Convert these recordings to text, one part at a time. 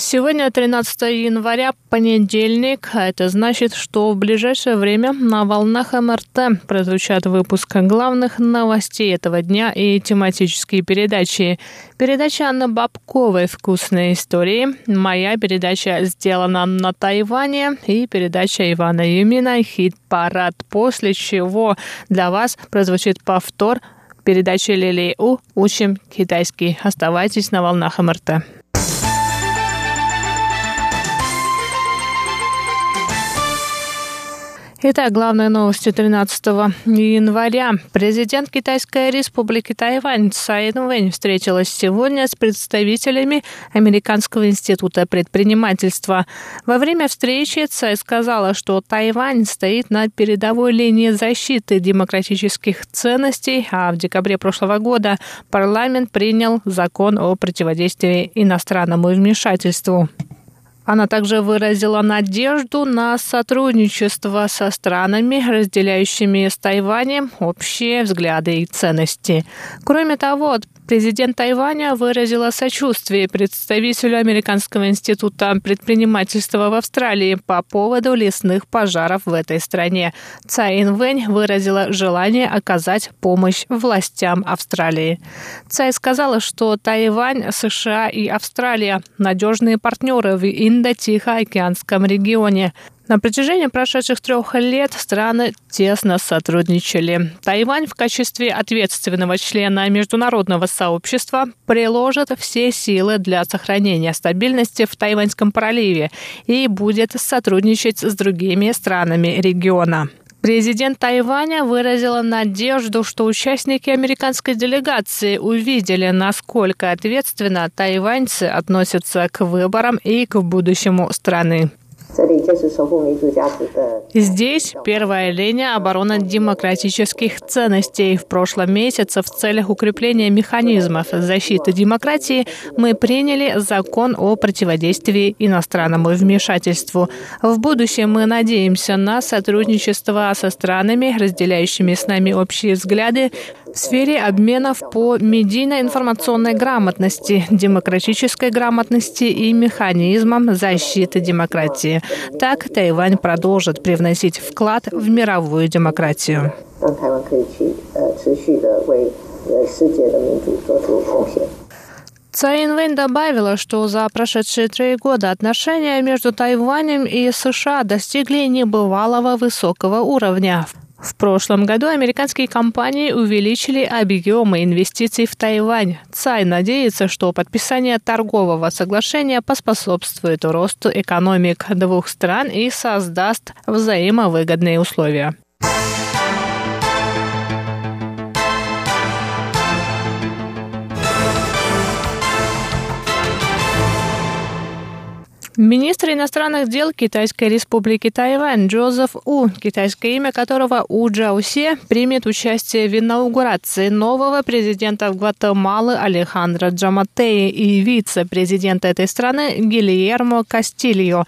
Сегодня 13 января, понедельник, а это значит, что в ближайшее время на волнах МРТ прозвучат выпуск главных новостей этого дня и тематические передачи. Передача Анны Бабковой «Вкусные истории», моя передача «Сделана на Тайване» и передача Ивана Юмина «Хит-парад», после чего для вас прозвучит повтор передачи Лили У «Учим китайский». Оставайтесь на волнах МРТ. Итак, главные новости 13 января. Президент Китайской республики Тайвань Цай Инвэнь встретилась сегодня с представителями Американского института предпринимательства. Во время встречи Цай сказала, что Тайвань стоит на передовой линии защиты демократических ценностей, а в декабре прошлого года парламент принял закон о противодействии иностранному вмешательству. Она также выразила надежду на сотрудничество со странами, разделяющими с Тайванем общие взгляды и ценности. Кроме того, Президент Тайваня выразила сочувствие представителю Американского института предпринимательства в Австралии по поводу лесных пожаров в этой стране. Цай Инвэнь выразила желание оказать помощь властям Австралии. Цай сказала, что Тайвань, США и Австралия – надежные партнеры в Индо-Тихоокеанском регионе. На протяжении прошедших трех лет страны тесно сотрудничали. Тайвань в качестве ответственного члена международного сообщества приложит все силы для сохранения стабильности в Тайваньском проливе и будет сотрудничать с другими странами региона. Президент Тайваня выразила надежду, что участники американской делегации увидели, насколько ответственно тайваньцы относятся к выборам и к будущему страны. Здесь первая линия обороны демократических ценностей. В прошлом месяце в целях укрепления механизмов защиты демократии мы приняли закон о противодействии иностранному вмешательству. В будущем мы надеемся на сотрудничество со странами, разделяющими с нами общие взгляды в сфере обменов по медийно-информационной грамотности, демократической грамотности и механизмам защиты демократии. Так Тайвань продолжит привносить вклад в мировую демократию. Цай Инвэнь добавила, что за прошедшие три года отношения между Тайванем и США достигли небывалого высокого уровня. В прошлом году американские компании увеличили объемы инвестиций в Тайвань. Цай надеется, что подписание торгового соглашения поспособствует росту экономик двух стран и создаст взаимовыгодные условия. Министр иностранных дел Китайской республики Тайвань Джозеф У, китайское имя которого У Джаусе, примет участие в инаугурации нового президента Гватемалы Алехандро Джаматеи и вице-президента этой страны Гильермо Кастильо.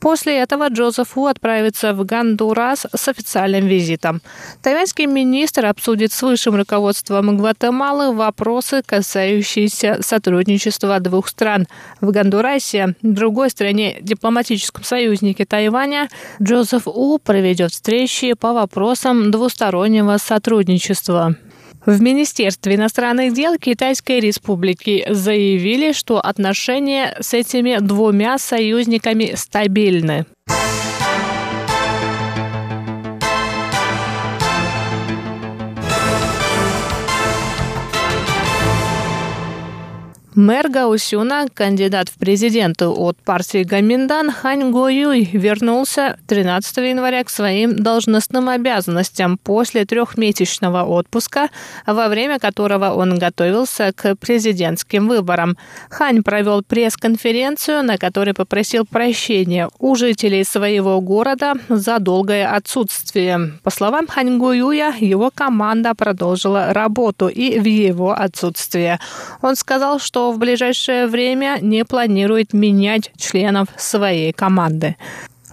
После этого Джозеф У отправится в Гондурас с официальным визитом. Тайваньский министр обсудит с высшим руководством Гватемалы вопросы, касающиеся сотрудничества двух стран. В Гондурасе, другой стране дипломатическом союзнике Тайваня, Джозеф У проведет встречи по вопросам двустороннего сотрудничества. В Министерстве иностранных дел Китайской Республики заявили, что отношения с этими двумя союзниками стабильны. Мэр Гаусюна, кандидат в президенты от партии Гаминдан Хань Го Юй вернулся 13 января к своим должностным обязанностям после трехмесячного отпуска, во время которого он готовился к президентским выборам. Хань провел пресс-конференцию, на которой попросил прощения у жителей своего города за долгое отсутствие. По словам Хань Го Юя, его команда продолжила работу и в его отсутствие. Он сказал, что в ближайшее время не планирует менять членов своей команды.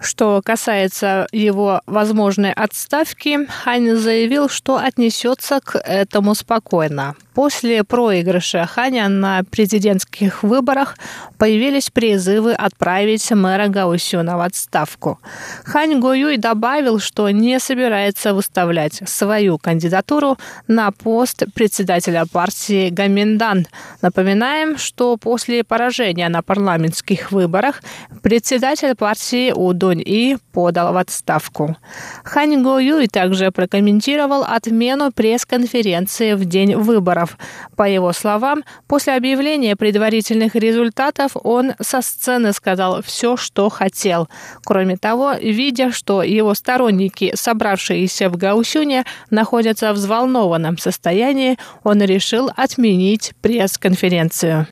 Что касается его возможной отставки, Хань заявил, что отнесется к этому спокойно. После проигрыша Ханя на президентских выборах появились призывы отправить мэра Гаусюна в отставку. Хань Гоюй добавил, что не собирается выставлять свою кандидатуру на пост председателя партии Гаминдан. Напоминаем, что после поражения на парламентских выборах председатель партии Удунь И подал в отставку. Хань Гоюй также прокомментировал отмену пресс-конференции в день выборов выборов. По его словам, после объявления предварительных результатов он со сцены сказал все, что хотел. Кроме того, видя, что его сторонники, собравшиеся в Гаусюне, находятся в взволнованном состоянии, он решил отменить пресс-конференцию.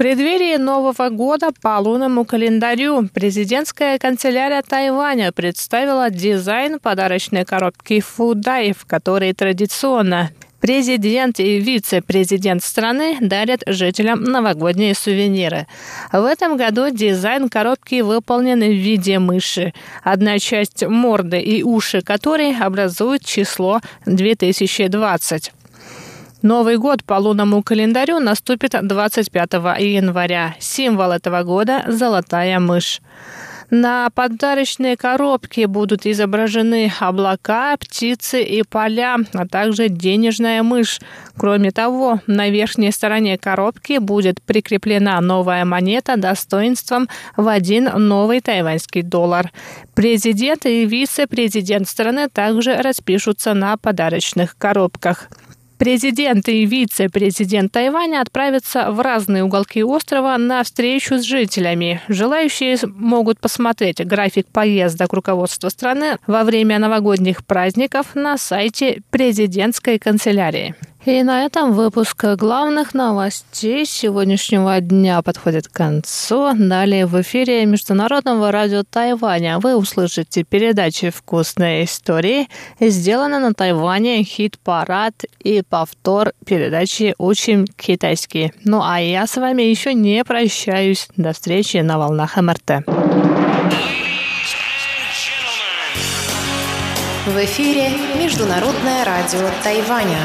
Преддверии Нового года по лунному календарю президентская канцелярия Тайваня представила дизайн подарочной коробки Фудай, в которой традиционно Президент и вице-президент страны дарят жителям новогодние сувениры. В этом году дизайн коробки выполнен в виде мыши. Одна часть морды и уши которой образуют число 2020. Новый год по лунному календарю наступит 25 января. Символ этого года – золотая мышь. На подарочной коробке будут изображены облака, птицы и поля, а также денежная мышь. Кроме того, на верхней стороне коробки будет прикреплена новая монета достоинством в один новый тайваньский доллар. Президент и вице-президент страны также распишутся на подарочных коробках. Президент и вице-президент Тайваня отправятся в разные уголки острова на встречу с жителями. Желающие могут посмотреть график поездок руководства страны во время новогодних праздников на сайте президентской канцелярии. И на этом выпуск главных новостей сегодняшнего дня подходит к концу. Далее в эфире Международного радио Тайваня вы услышите передачи «Вкусные истории», сделаны на Тайване хит-парад и повтор передачи «Учим китайский». Ну а я с вами еще не прощаюсь. До встречи на волнах МРТ. В эфире Международное радио Тайваня.